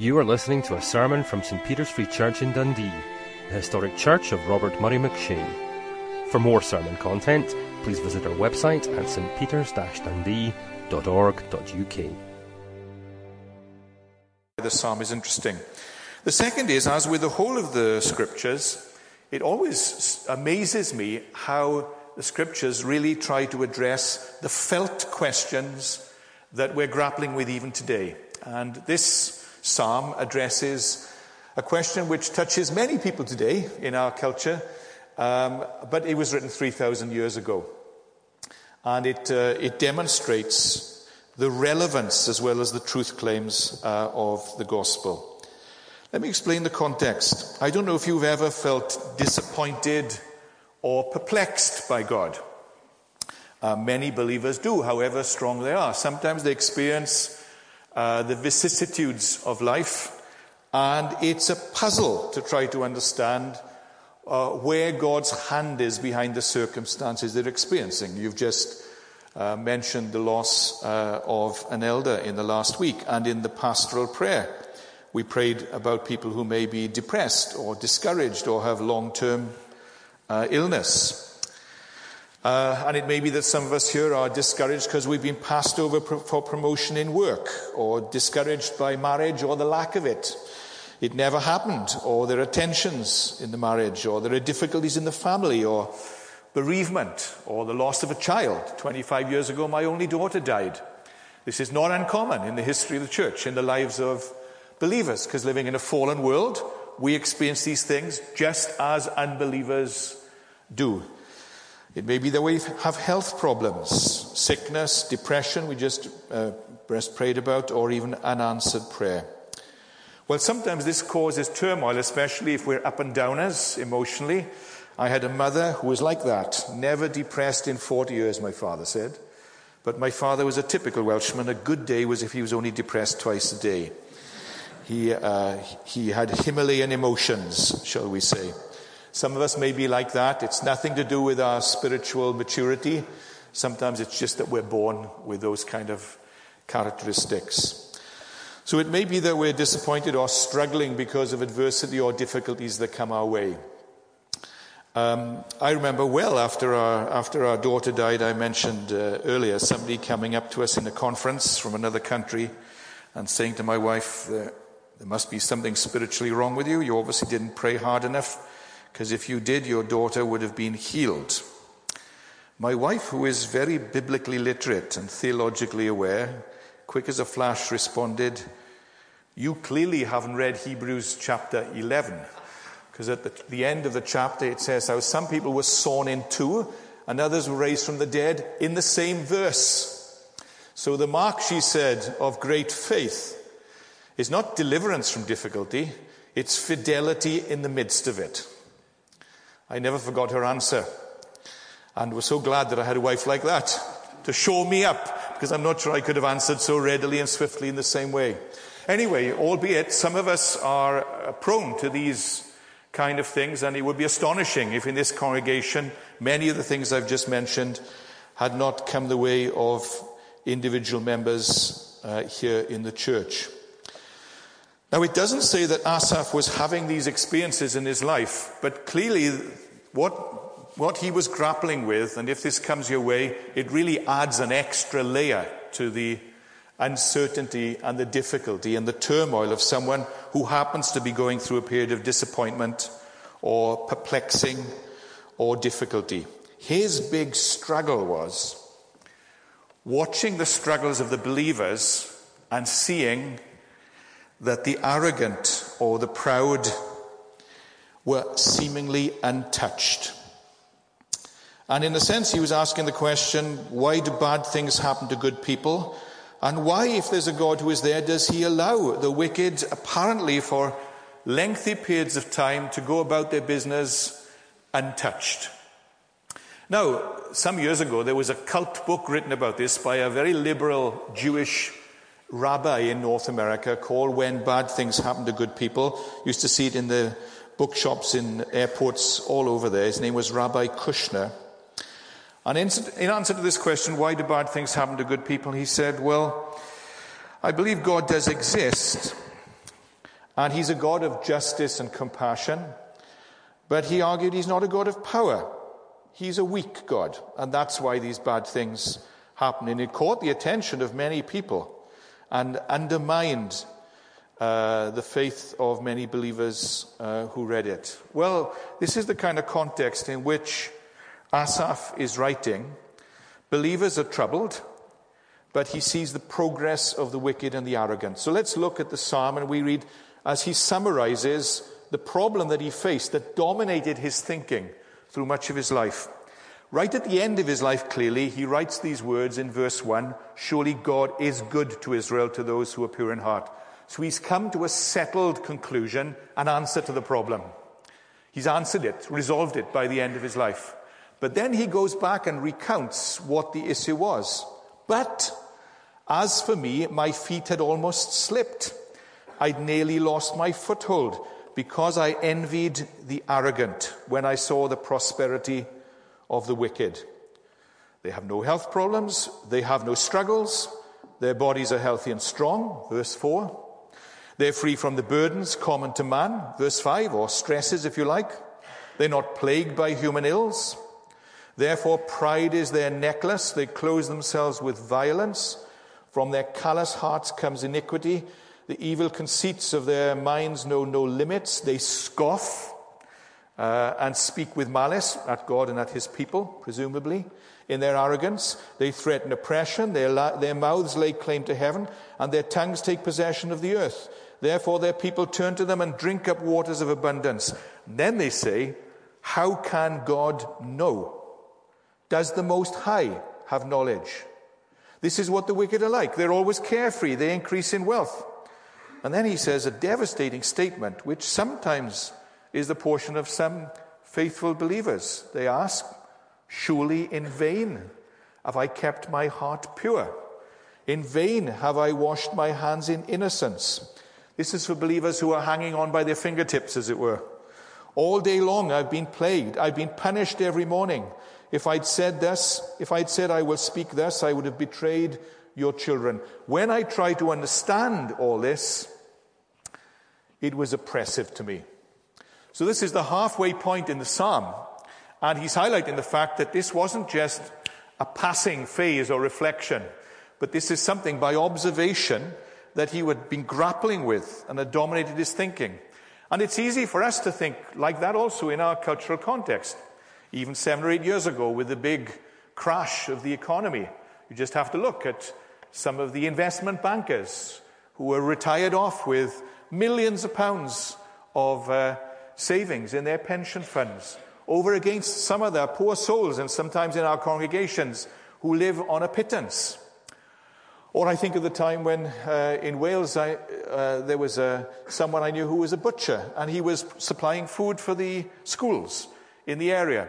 You are listening to a sermon from St Peter's Free Church in Dundee, the historic church of Robert Murray McCheyne. For more sermon content, please visit our website at stpeters-dundee.org.uk. The psalm is interesting. The second is, as with the whole of the scriptures, it always amazes me how the scriptures really try to address the felt questions that we're grappling with even today. And this psalm addresses a question which touches many people today in our culture, um, but it was written 3,000 years ago. And it, uh, it demonstrates the relevance as well as the truth claims uh, of the gospel. Let me explain the context. I don't know if you've ever felt disappointed or perplexed by God. Uh, many believers do, however strong they are. Sometimes they experience uh, the vicissitudes of life, and it's a puzzle to try to understand uh, where God's hand is behind the circumstances they're experiencing. You've just uh, mentioned the loss uh, of an elder in the last week, and in the pastoral prayer, we prayed about people who may be depressed or discouraged or have long term uh, illness. Uh, and it may be that some of us here are discouraged because we've been passed over for promotion in work, or discouraged by marriage or the lack of it. It never happened, or there are tensions in the marriage, or there are difficulties in the family, or bereavement, or the loss of a child. 25 years ago, my only daughter died. This is not uncommon in the history of the church, in the lives of believers, because living in a fallen world, we experience these things just as unbelievers do. It may be that we have health problems, sickness, depression, we just uh, prayed about, or even unanswered prayer. Well, sometimes this causes turmoil, especially if we're up and downers emotionally. I had a mother who was like that, never depressed in 40 years, my father said. But my father was a typical Welshman. A good day was if he was only depressed twice a day. He, uh, he had Himalayan emotions, shall we say. Some of us may be like that. It's nothing to do with our spiritual maturity. Sometimes it's just that we're born with those kind of characteristics. So it may be that we're disappointed or struggling because of adversity or difficulties that come our way. Um, I remember well after our, after our daughter died, I mentioned uh, earlier somebody coming up to us in a conference from another country and saying to my wife, there, there must be something spiritually wrong with you. You obviously didn't pray hard enough because if you did, your daughter would have been healed. My wife, who is very biblically literate and theologically aware, quick as a flash responded, You clearly haven't read Hebrews chapter 11. Because at the, the, end of the chapter it says how some people were sawn in two and others were raised from the dead in the same verse. So the mark, she said, of great faith is not deliverance from difficulty, it's fidelity in the midst of it. I never forgot her answer. And was so glad that I had a wife like that to show me up, because I'm not sure I could have answered so readily and swiftly in the same way. Anyway, albeit some of us are uh, prone to these kind of things, and it would be astonishing if in this congregation many of the things I've just mentioned had not come the way of individual members uh, here in the church. Now, it doesn't say that Asaph was having these experiences in his life, but clearly what, what he was grappling with, and if this comes your way, it really adds an extra layer to the uncertainty and the difficulty and the turmoil of someone who happens to be going through a period of disappointment or perplexing or difficulty. His big struggle was watching the struggles of the believers and seeing that the arrogant or the proud were seemingly untouched. And in a sense, he was asking the question why do bad things happen to good people? And why, if there's a God who is there, does he allow the wicked, apparently for lengthy periods of time, to go about their business untouched? Now, some years ago, there was a cult book written about this by a very liberal Jewish rabbi in North America called When Bad Things Happen to Good People. Used to see it in the bookshops in airports all over there. His name was Rabbi Kushner. And in, answer to this question, why do bad things happen to good people? He said, Well, I believe God does exist, And he's a God of justice and compassion. But he argued he's not a God of power. He's a weak God. And that's why these bad things happen. And it caught the attention of many people and undermined uh, the faith of many believers uh, who read it. Well, this is the kind of context in which Asaph is writing. Believers are troubled, but he sees the progress of the wicked and the arrogant. So let's look at the psalm and we read as he summarizes the problem that he faced that dominated his thinking through much of his life. Right at the end of his life, clearly, he writes these words in verse 1 Surely God is good to Israel, to those who are pure in heart. So he's come to a settled conclusion, an answer to the problem. He's answered it, resolved it by the end of his life. But then he goes back and recounts what the issue was. But as for me, my feet had almost slipped. I'd nearly lost my foothold because I envied the arrogant when I saw the prosperity of the wicked. They have no health problems, they have no struggles, their bodies are healthy and strong. Verse 4. They're free from the burdens common to man. Verse 5, or stresses, if you like. They're not plagued by human ills. Therefore, pride is their necklace. They clothe themselves with violence. From their callous hearts comes iniquity. The evil conceits of their minds know no limits. They scoff uh, and speak with malice at God and at his people, presumably. In their arrogance, they threaten oppression. Their, la- their mouths lay claim to heaven, and their tongues take possession of the earth. Therefore, their people turn to them and drink up waters of abundance. then they say, How can God know? Does the Most High have knowledge? This is what the wicked are like. They're always carefree, they increase in wealth. And then he says a devastating statement, which sometimes is the portion of some faithful believers. They ask, Surely in vain have I kept my heart pure. In vain have I washed my hands in innocence. This is for believers who are hanging on by their fingertips, as it were. All day long I've been plagued. I've been punished every morning. If I'd said this, if I'd said I will speak thus, I would have betrayed your children. When I tried to understand all this, it was oppressive to me. So, this is the halfway point in the psalm. And he's highlighting the fact that this wasn't just a passing phase or reflection, but this is something by observation that he had been grappling with and had dominated his thinking. And it's easy for us to think like that also in our cultural context. Even seven or eight years ago, with the big crash of the economy, you just have to look at some of the investment bankers who were retired off with millions of pounds of uh, savings in their pension funds over against some of the poor souls and sometimes in our congregations who live on a pittance. Or I think of the time when uh, in Wales I, uh, there was a, someone I knew who was a butcher and he was supplying food for the schools in the area.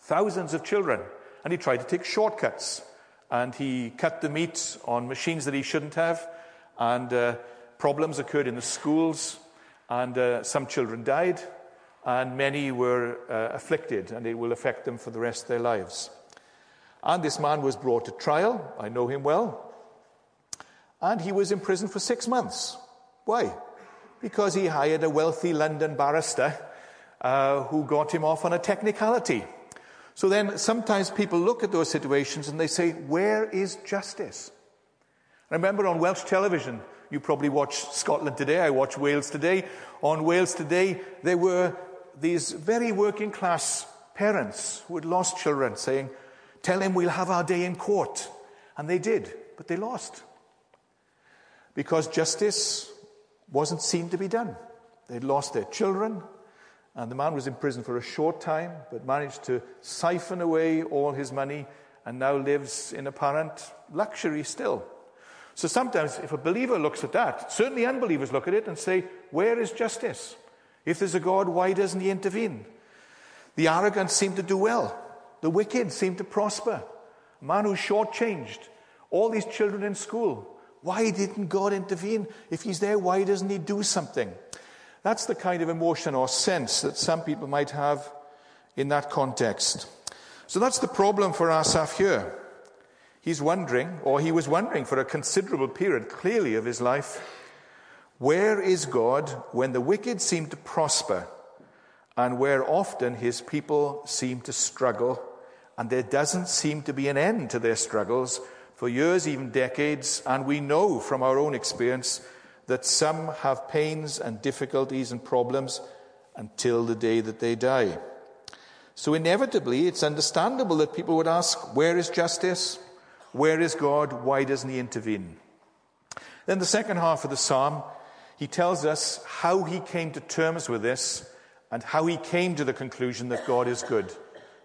Thousands of children. And he tried to take shortcuts. And he cut the meat on machines that he shouldn't have. And uh, problems occurred in the schools. And uh, some children died. And many were uh, afflicted. And it will affect them for the rest of their lives. And this man was brought to trial. I know him well. And he was in prison for six months. Why? Because he hired a wealthy London barrister uh, who got him off on a technicality. So then sometimes people look at those situations and they say, Where is justice? I remember on Welsh television, you probably watch Scotland Today, I watch Wales Today. On Wales Today, there were these very working class parents who had lost children saying, Tell him we'll have our day in court. And they did, but they lost because justice wasn't seen to be done. They'd lost their children, and the man was in prison for a short time, but managed to siphon away all his money and now lives in apparent luxury still. So sometimes, if a believer looks at that, certainly unbelievers look at it and say, Where is justice? If there's a God, why doesn't he intervene? The arrogant seem to do well, the wicked seem to prosper. A man who's shortchanged, all these children in school, why didn't God intervene? If He's there, why doesn't He do something? That's the kind of emotion or sense that some people might have in that context. So that's the problem for Asaph here. He's wondering, or he was wondering for a considerable period, clearly, of his life, Where is God when the wicked seem to prosper and where often his people seem to struggle and there doesn't seem to be an end to their struggles for years, even decades, and we know from our own experience that some have pains and difficulties and problems until the day that they die. So, inevitably, it's understandable that people would ask, Where is justice? Where is God? Why doesn't He intervene? Then, the second half of the psalm, he tells us how he came to terms with this and how he came to the conclusion that God is good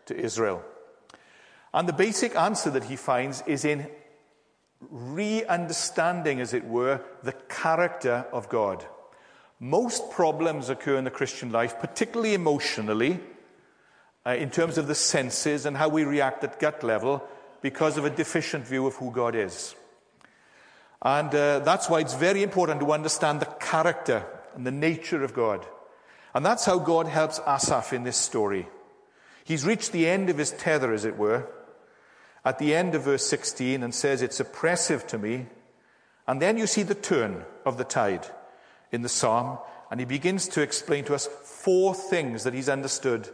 to Israel. And the basic answer that he finds is in re understanding, as it were, the character of God. Most problems occur in the Christian life, particularly emotionally, uh, in terms of the senses and how we react at gut level, because of a deficient view of who God is. And uh, that's why it's very important to understand the character and the nature of God. And that's how God helps Asaph in this story. He's reached the end of his tether, as it were, at the end of verse 16 and says, It's oppressive to me. And then you see the turn of the tide in the psalm, and he begins to explain to us four things that he's understood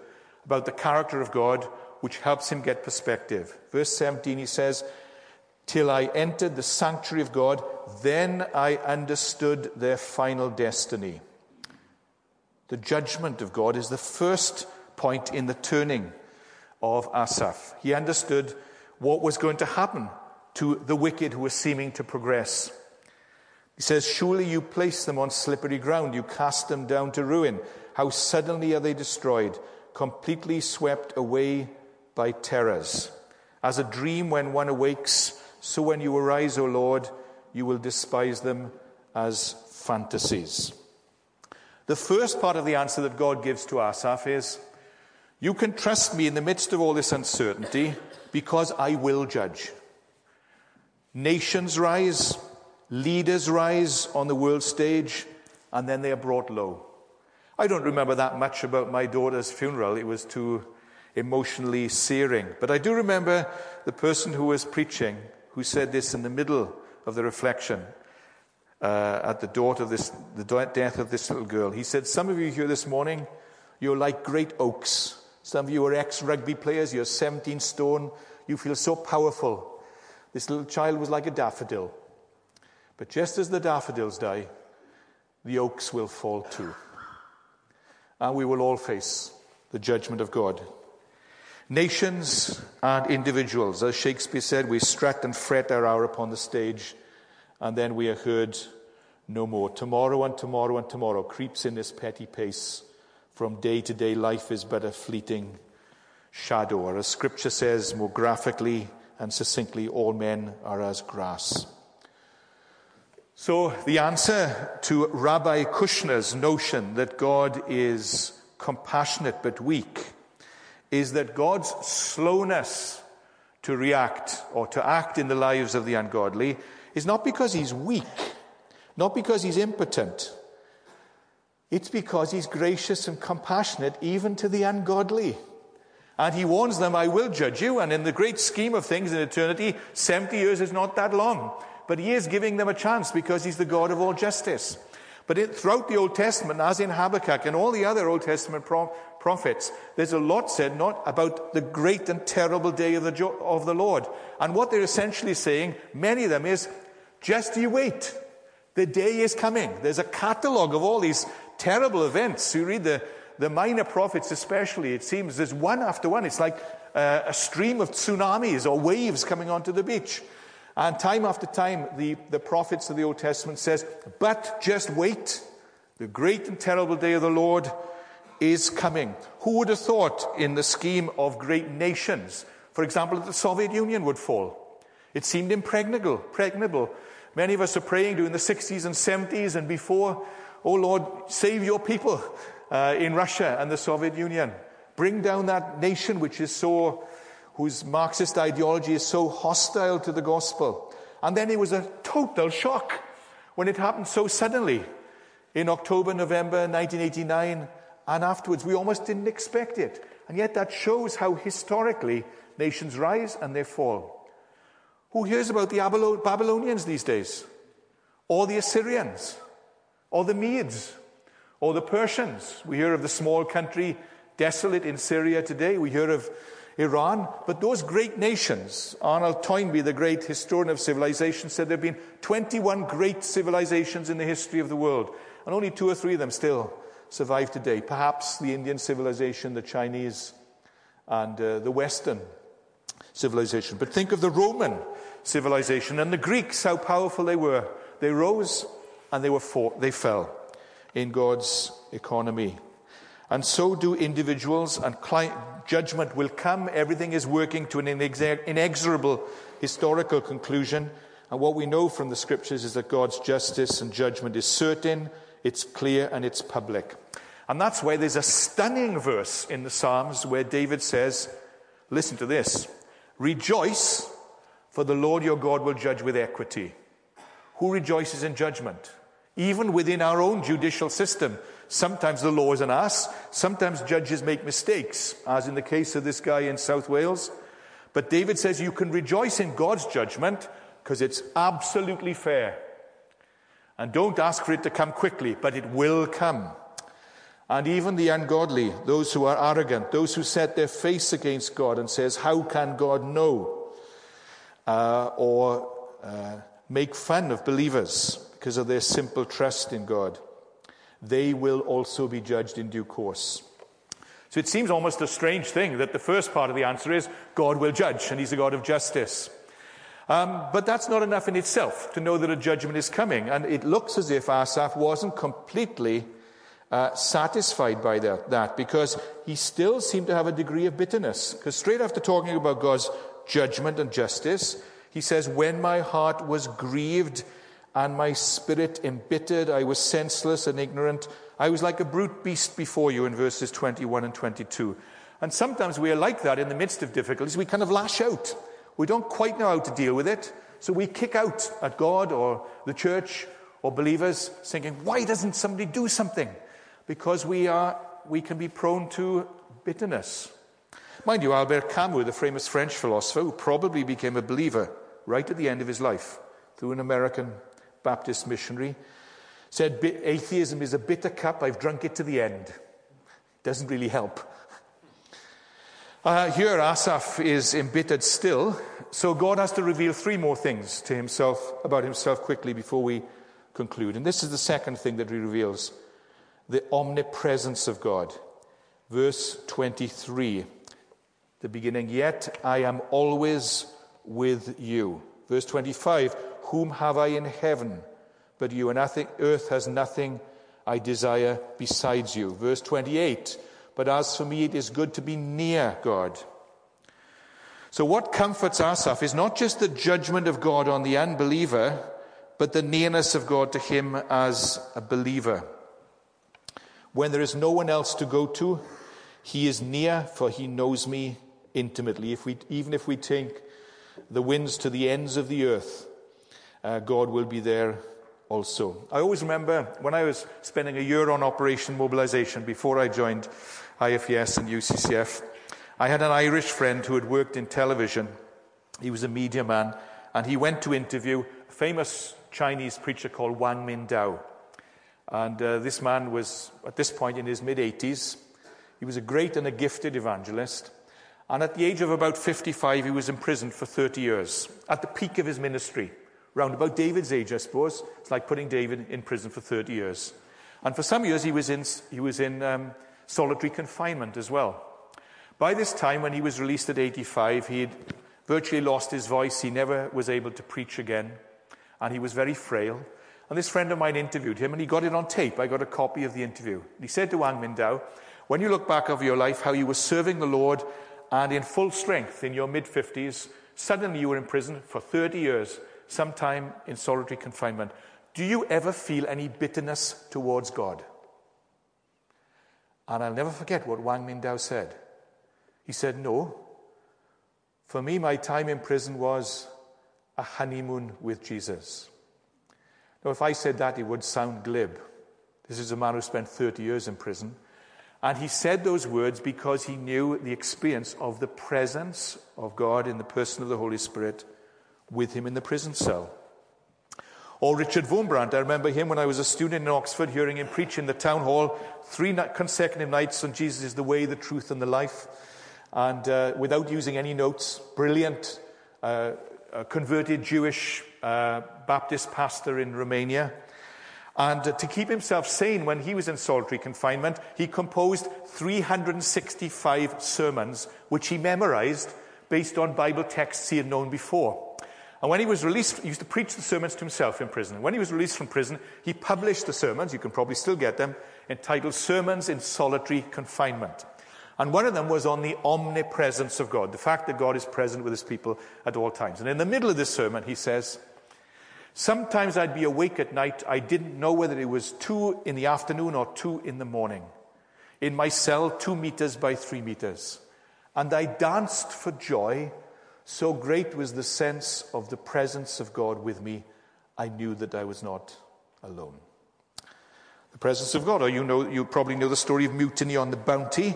about the character of God, which helps him get perspective. Verse 17, he says, Till I entered the sanctuary of God, then I understood their final destiny. The judgment of God is the first point in the turning of Asaph. He understood what was going to happen to the wicked who were seeming to progress. He says, Surely you place them on slippery ground, you cast them down to ruin. How suddenly are they destroyed, completely swept away by terrors. As a dream when one awakes, so when you arise, O Lord, you will despise them as fantasies. The first part of the answer that God gives to Asaph is You can trust me in the midst of all this uncertainty because I will judge. Nations rise, leaders rise on the world stage, and then they are brought low. I don't remember that much about my daughter's funeral. It was too emotionally searing. But I do remember the person who was preaching who said this in the middle of the reflection uh, at the, of this, the death of this little girl. He said, Some of you here this morning, you're like great oaks some of you are ex rugby players, you're 17 stone, you feel so powerful. This little child was like a daffodil. But just as the daffodils die, the oaks will fall too. And we will all face the judgment of God. Nations and individuals, as Shakespeare said, we strut and fret our hour upon the stage, and then we are heard no more. Tomorrow and tomorrow and tomorrow creeps in this petty pace from day to day life is but a fleeting shadow, or as scripture says more graphically and succinctly, all men are as grass. So, the answer to Rabbi Kushner's notion that God is compassionate but weak is that God's slowness to react or to act in the lives of the ungodly is not because he's weak, not because he's impotent, it's because he's gracious and compassionate even to the ungodly. And he warns them, I will judge you. And in the great scheme of things in eternity, 70 years is not that long. But he is giving them a chance because he's the God of all justice. But it, throughout the Old Testament, as in Habakkuk and all the other Old Testament pro- prophets, there's a lot said not about the great and terrible day of the, jo- of the Lord. And what they're essentially saying, many of them, is just you wait. The day is coming. There's a catalogue of all these terrible events. You read the, the minor prophets, especially, it seems there's one after one. It's like uh, a stream of tsunamis or waves coming onto the beach. And time after time, the, the prophets of the Old Testament says, but just wait. The great and terrible day of the Lord is coming. Who would have thought in the scheme of great nations, for example, that the Soviet Union would fall? It seemed impregnable, pregnable. Many of us are praying during the 60s and 70s and before Oh Lord, save your people uh, in Russia and the Soviet Union. Bring down that nation which is so, whose Marxist ideology is so hostile to the gospel. And then it was a total shock when it happened so suddenly in October, November 1989. And afterwards, we almost didn't expect it. And yet that shows how historically nations rise and they fall. Who hears about the Babylonians these days? Or the Assyrians? or the Medes, or the Persians. We hear of the small country desolate in Syria today. We hear of Iran. But those great nations, Arnold Toynbee, the great historian of civilization, said there have been 21 great civilizations in the history of the world, and only two or three of them still survive today. Perhaps the Indian civilization, the Chinese, and uh, the Western civilization. But think of the Roman civilization and the Greeks, how powerful they were. They rose and they, were fought, they fell in God's economy. And so do individuals, and judgment will come. Everything is working to an inexorable historical conclusion. And what we know from the scriptures is that God's justice and judgment is certain, it's clear, and it's public. And that's why there's a stunning verse in the Psalms where David says, Listen to this Rejoice, for the Lord your God will judge with equity. Who rejoices in judgment? Even within our own judicial system, sometimes the law is an ass, sometimes judges make mistakes, as in the case of this guy in South Wales. But David says you can rejoice in God's judgment because it's absolutely fair. And don't ask for it to come quickly, but it will come. And even the ungodly, those who are arrogant, those who set their face against God and says, how can God know? Uh, or uh, make fun of believers because of their simple trust in God, they will also be judged in due course. So it seems almost a strange thing that the first part of the answer is God will judge, and He's a God of justice. Um, but that's not enough in itself to know that a judgment is coming. And it looks as if Asaph wasn't completely uh, satisfied by that, that because he still seemed to have a degree of bitterness. Because straight after talking about God's judgment and justice, he says, When my heart was grieved and my spirit embittered. I was senseless and ignorant. I was like a brute beast before you in verses 21 and 22. And sometimes we are like that in the midst of difficulties. We kind of lash out. We don't quite know how to deal with it. So we kick out at God or the church or believers, thinking, why doesn't somebody do something? Because we, are, we can be prone to bitterness. Mind you, Albert Camus, the famous French philosopher, who probably became a believer right at the end of his life through an American Baptist missionary, said, Atheism is a bitter cup, I've drunk it to the end. Doesn't really help. Uh, here, Asaph is embittered still, so God has to reveal three more things to himself, about himself quickly before we conclude. And this is the second thing that he reveals the omnipresence of God. Verse 23, the beginning, yet I am always with you. Verse 25, whom have I in heaven but you? And earth has nothing I desire besides you. Verse 28 But as for me, it is good to be near God. So, what comforts Asaph is not just the judgment of God on the unbeliever, but the nearness of God to him as a believer. When there is no one else to go to, he is near, for he knows me intimately. If we, even if we take the winds to the ends of the earth, uh, God will be there also. I always remember when I was spending a year on Operation Mobilization before I joined IFES and UCCF, I had an Irish friend who had worked in television. He was a media man, and he went to interview a famous Chinese preacher called Wang Mingdao. And uh, this man was, at this point, in his mid 80s. He was a great and a gifted evangelist. And at the age of about 55, he was imprisoned for 30 years, at the peak of his ministry round about David's age, I suppose. It's like putting David in prison for 30 years. And for some years, he was in, he was in um, solitary confinement as well. By this time, when he was released at 85, he had virtually lost his voice. He never was able to preach again. And he was very frail. And this friend of mine interviewed him, and he got it on tape. I got a copy of the interview. He said to Wang Mingdao, When you look back over your life, how you were serving the Lord and in full strength in your mid 50s, suddenly you were in prison for 30 years some time in solitary confinement, do you ever feel any bitterness towards God? And I'll never forget what Wang Mingdao said. He said, No. For me, my time in prison was a honeymoon with Jesus. Now, if I said that, it would sound glib. This is a man who spent 30 years in prison. And he said those words because he knew the experience of the presence of God in the person of the Holy Spirit with him in the prison cell. Or Richard Wurmbrand, I remember him when I was a student in Oxford, hearing him preach in the town hall three consecutive nights on Jesus is the way, the truth, and the life. And uh, without using any notes, brilliant, uh, converted Jewish uh, Baptist pastor in Romania. And uh, to keep himself sane when he was in solitary confinement, he composed 365 sermons, which he memorized based on Bible texts he had known before. And when he was released, he used to preach the sermons to himself in prison. When he was released from prison, he published the sermons, you can probably still get them, entitled Sermons in Solitary Confinement. And one of them was on the omnipresence of God, the fact that God is present with his people at all times. And in the middle of this sermon, he says, Sometimes I'd be awake at night. I didn't know whether it was two in the afternoon or two in the morning. In my cell, two meters by three meters. And I danced for joy. So great was the sense of the presence of God with me, I knew that I was not alone. The presence of God, or you know, you probably know the story of mutiny on the Bounty.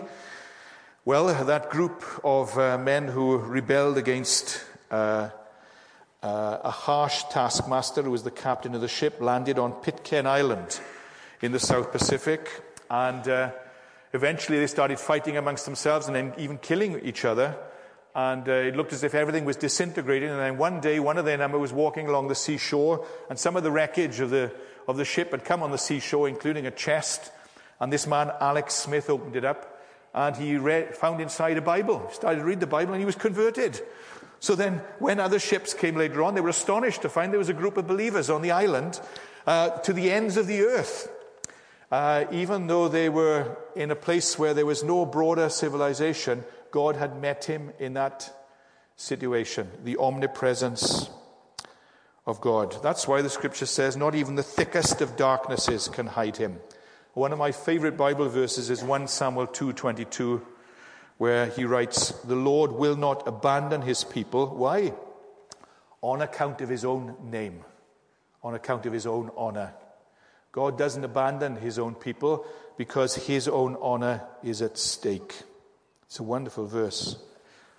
Well, that group of uh, men who rebelled against uh, uh, a harsh taskmaster who was the captain of the ship landed on Pitcairn Island in the South Pacific. And uh, eventually they started fighting amongst themselves and then even killing each other. And uh, it looked as if everything was disintegrating. And then one day, one of their number was walking along the seashore, and some of the wreckage of the, of the ship had come on the seashore, including a chest. And this man, Alex Smith, opened it up, and he read, found inside a Bible. He started to read the Bible, and he was converted. So then, when other ships came later on, they were astonished to find there was a group of believers on the island uh, to the ends of the earth. Uh, even though they were in a place where there was no broader civilization, God had met him in that situation, the omnipresence of God. That's why the scripture says, not even the thickest of darknesses can hide him. One of my favorite Bible verses is 1 Samuel 2:22 where he writes, The Lord will not abandon his people. Why? On account of his own name, on account of his own honor. God doesn't abandon his own people because his own honor is at stake. It's a wonderful verse.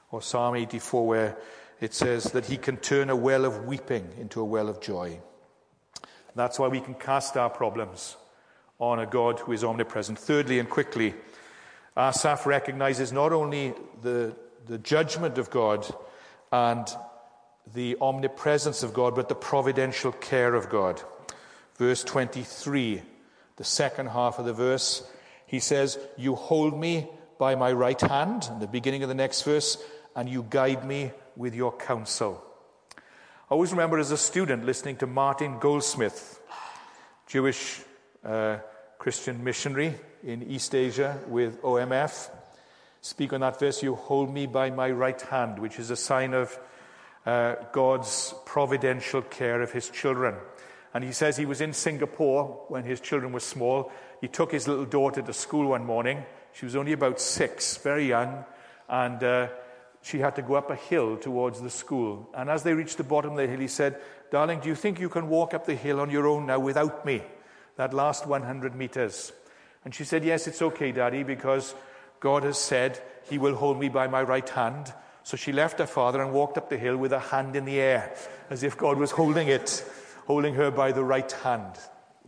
Or Psalm 84, where it says that he can turn a well of weeping into a well of joy. That's why we can cast our problems on a God who is omnipresent. Thirdly and quickly, Asaph recognizes not only the, the judgment of God and the omnipresence of God, but the providential care of God. Verse 23, the second half of the verse, he says, You hold me by my right hand, in the beginning of the next verse, and you guide me with your counsel. I always remember as a student listening to Martin Goldsmith, Jewish uh, Christian missionary in East Asia with OMF, speak on that verse, You hold me by my right hand, which is a sign of uh, God's providential care of his children. And he says he was in Singapore when his children were small. He took his little daughter to school one morning. She was only about six, very young, and uh, she had to go up a hill towards the school. And as they reached the bottom of the hill, he said, Darling, do you think you can walk up the hill on your own now without me? that last 100 meters. And she said, Yes, it's okay, Daddy, because God has said He will hold me by my right hand. So she left her father and walked up the hill with her hand in the air, as if God was holding it, holding her by the right hand.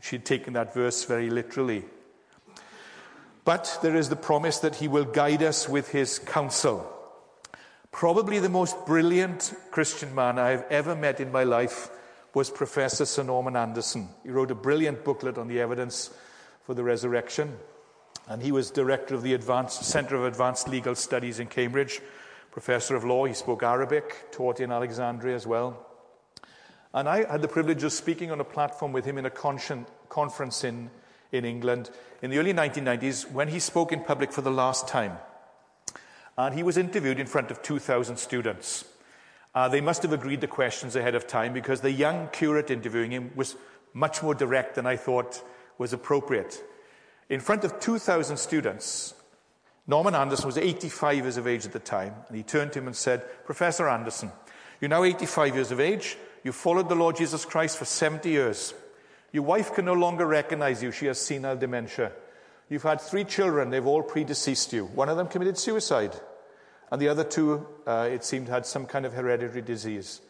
She'd taken that verse very literally. But there is the promise that He will guide us with His counsel. Probably the most brilliant Christian man I've ever met in my life was Professor Sir Norman Anderson. He wrote a brilliant booklet on the evidence for the resurrection. And he was director of the Advanced, Center of Advanced Legal Studies in Cambridge, professor of law. He spoke Arabic, taught in Alexandria as well. And I had the privilege of speaking on a platform with him in a conference in, in England in the early 1990s when he spoke in public for the last time. And he was interviewed in front of 2,000 students. Uh, they must have agreed the questions ahead of time because the young curate interviewing him was much more direct than I thought was appropriate. In front of 2,000 students, Norman Anderson was 85 years of age at the time, and he turned to him and said, Professor Anderson, you're now 85 years of age. You've followed the Lord Jesus Christ for 70 years. Your wife can no longer recognize you. She has senile dementia. You've had three children. They've all predeceased you. One of them committed suicide and the other two, uh, it seemed, had some kind of hereditary disease.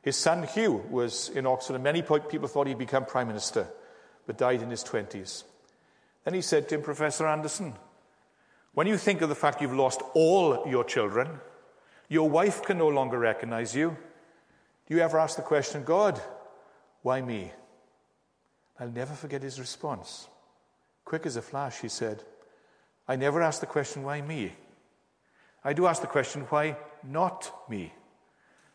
His son Hugh was in Oxford, and many people thought he'd become Prime Minister, but died in his 20s. Then he said to him, Professor Anderson, when you think of the fact you've lost all your children, your wife can no longer recognize you, do you ever ask the question, God, why me? I'll never forget his response. Quick as a flash, he said, I never ask the question, why me? I do ask the question, why not me?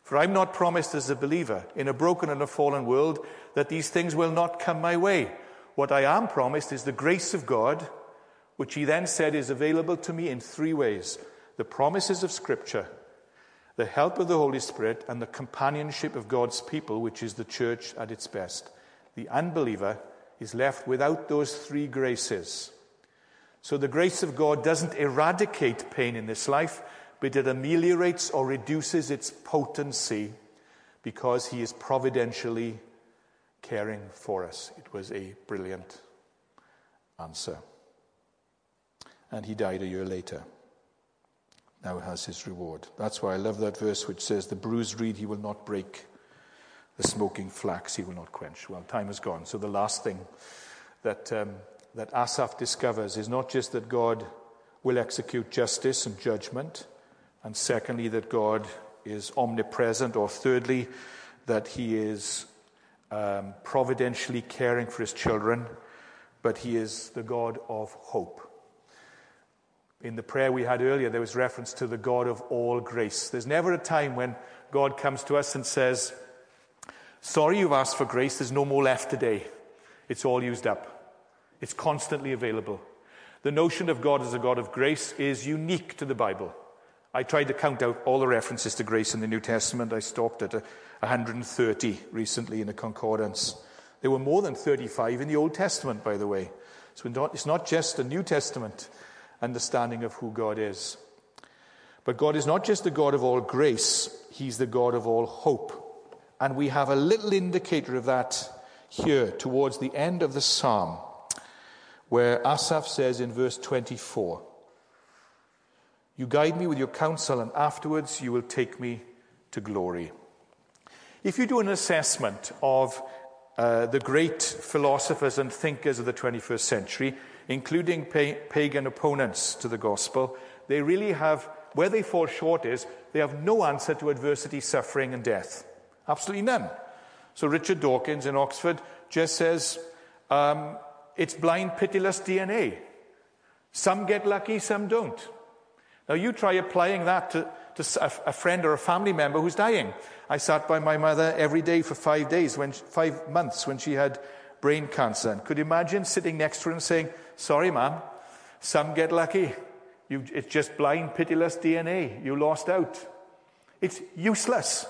For I'm not promised as a believer in a broken and a fallen world that these things will not come my way. What I am promised is the grace of God, which he then said is available to me in three ways the promises of Scripture, the help of the Holy Spirit, and the companionship of God's people, which is the church at its best. The unbeliever is left without those three graces. So the grace of God doesn't eradicate pain in this life, but it ameliorates or reduces its potency because He is providentially caring for us. It was a brilliant answer. And he died a year later. Now has his reward. That's why I love that verse which says, The bruised reed he will not break, the smoking flax he will not quench. Well, time has gone. So the last thing that, um, that Asaph discovers is not just that God will execute justice and judgment, and secondly, that God is omnipresent, or thirdly, that he is um, providentially caring for his children, but he is the God of hope. In the prayer we had earlier, there was reference to the God of all grace. There's never a time when God comes to us and says, Sorry you've asked for grace, there's no more left today. It's all used up, it's constantly available. The notion of God as a God of grace is unique to the Bible. I tried to count out all the references to grace in the New Testament. I stopped at 130 recently in a concordance. There were more than 35 in the Old Testament, by the way. So it's not just a New Testament understanding of who God is. But God is not just the God of all grace, He's the God of all hope. And we have a little indicator of that here towards the end of the psalm, where Asaph says in verse 24, You guide me with your counsel, and afterwards you will take me to glory. If you do an assessment of uh, the great philosophers and thinkers of the 21st century, including pa- pagan opponents to the gospel, they really have, where they fall short is, they have no answer to adversity, suffering, and death. Absolutely none. So Richard Dawkins in Oxford just says um, it's blind, pitiless DNA. Some get lucky, some don't. Now you try applying that to, to a, a friend or a family member who's dying. I sat by my mother every day for five days, when, five months when she had brain cancer. And could you imagine sitting next to her and saying, Sorry, ma'am, some get lucky. You, it's just blind, pitiless DNA. You lost out. It's useless.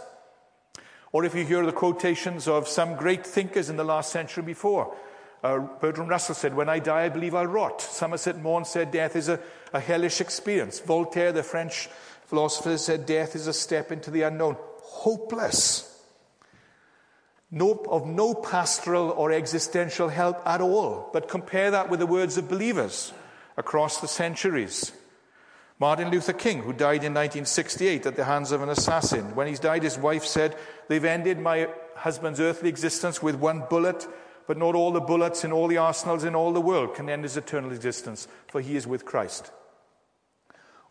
Or if you hear the quotations of some great thinkers in the last century before, uh, Bertrand Russell said, When I die, I believe I'll rot. Somerset Maugham said, Death is a, a hellish experience. Voltaire, the French philosopher, said, Death is a step into the unknown. Hopeless. No, of no pastoral or existential help at all. But compare that with the words of believers across the centuries. Martin Luther King, who died in 1968 at the hands of an assassin, when he died, his wife said, They've ended my husband's earthly existence with one bullet, but not all the bullets in all the arsenals in all the world can end his eternal existence, for he is with Christ.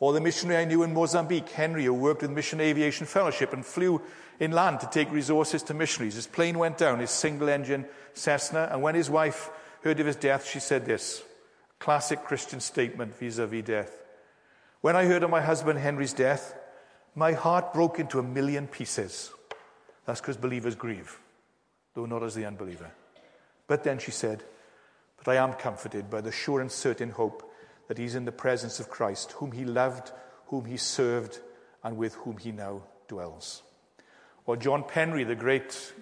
Or the missionary I knew in Mozambique, Henry, who worked with Mission Aviation Fellowship and flew inland to take resources to missionaries. His plane went down, his single engine Cessna, and when his wife heard of his death, she said this classic Christian statement vis a vis death. When I heard of my husband Henry's death, my heart broke into a million pieces. That's because believers grieve, though not as the unbeliever. But then she said, But I am comforted by the sure and certain hope that he's in the presence of Christ, whom he loved, whom he served, and with whom he now dwells. Or John Penry, the great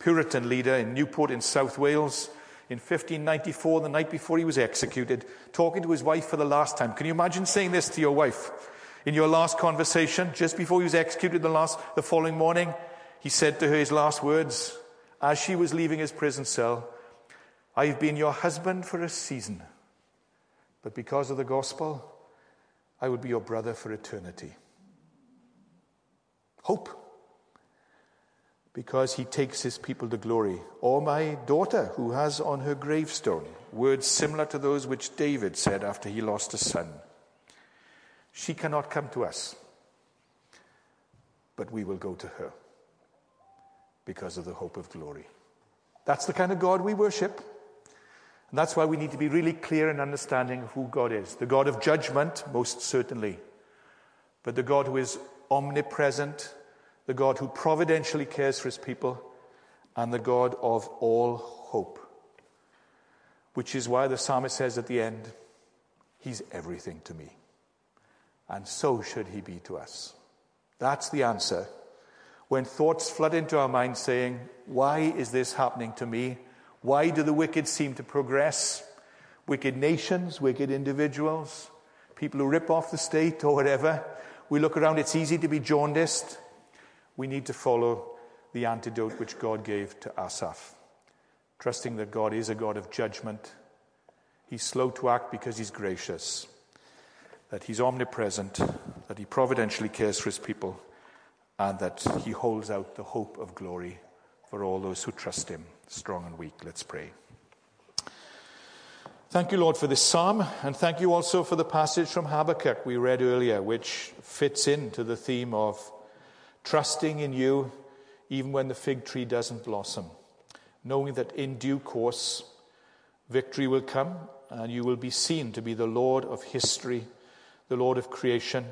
Puritan leader in Newport in South Wales, in 1594, the night before he was executed, talking to his wife for the last time. Can you imagine saying this to your wife? In your last conversation, just before he was executed the, last, the following morning, he said to her his last words as she was leaving his prison cell I've been your husband for a season. But because of the gospel, I will be your brother for eternity. Hope. Because he takes his people to glory. Or my daughter, who has on her gravestone words similar to those which David said after he lost a son. She cannot come to us, but we will go to her because of the hope of glory. That's the kind of God we worship. And that's why we need to be really clear in understanding who God is. The God of judgment, most certainly, but the God who is omnipresent, the God who providentially cares for his people, and the God of all hope. Which is why the psalmist says at the end, He's everything to me. And so should He be to us. That's the answer. When thoughts flood into our minds saying, Why is this happening to me? Why do the wicked seem to progress? Wicked nations, wicked individuals, people who rip off the state or whatever. We look around, it's easy to be jaundiced. We need to follow the antidote which God gave to Asaph, trusting that God is a God of judgment. He's slow to act because he's gracious, that he's omnipresent, that he providentially cares for his people, and that he holds out the hope of glory for all those who trust him, strong and weak. Let's pray. Thank you, Lord, for this psalm, and thank you also for the passage from Habakkuk we read earlier, which fits into the theme of trusting in you even when the fig tree doesn't blossom, knowing that in due course victory will come and you will be seen to be the Lord of history, the Lord of creation,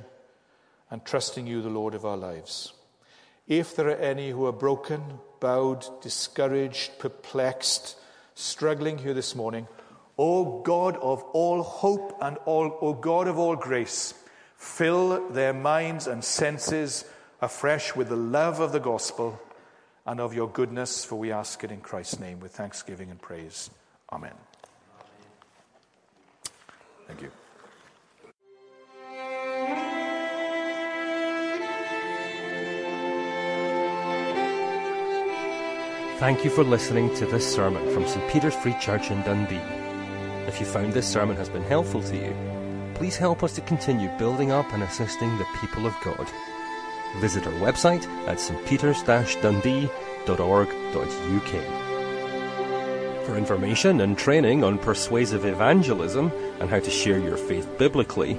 and trusting you, the Lord of our lives. If there are any who are broken, bowed, discouraged, perplexed, struggling here this morning, O God of all hope and all, O God of all grace, fill their minds and senses afresh with the love of the gospel and of your goodness, for we ask it in Christ's name with thanksgiving and praise. Amen. Thank you. Thank you for listening to this sermon from St. Peter's Free Church in Dundee. If you found this sermon has been helpful to you, please help us to continue building up and assisting the people of God. Visit our website at stpeters-dundee.org.uk. For information and training on persuasive evangelism and how to share your faith biblically,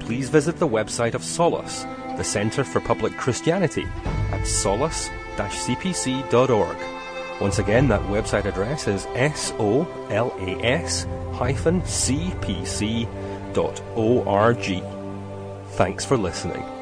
please visit the website of Solas, the Centre for Public Christianity, at solas-cpc.org. Once again, that website address is solas-cpc.org. Thanks for listening.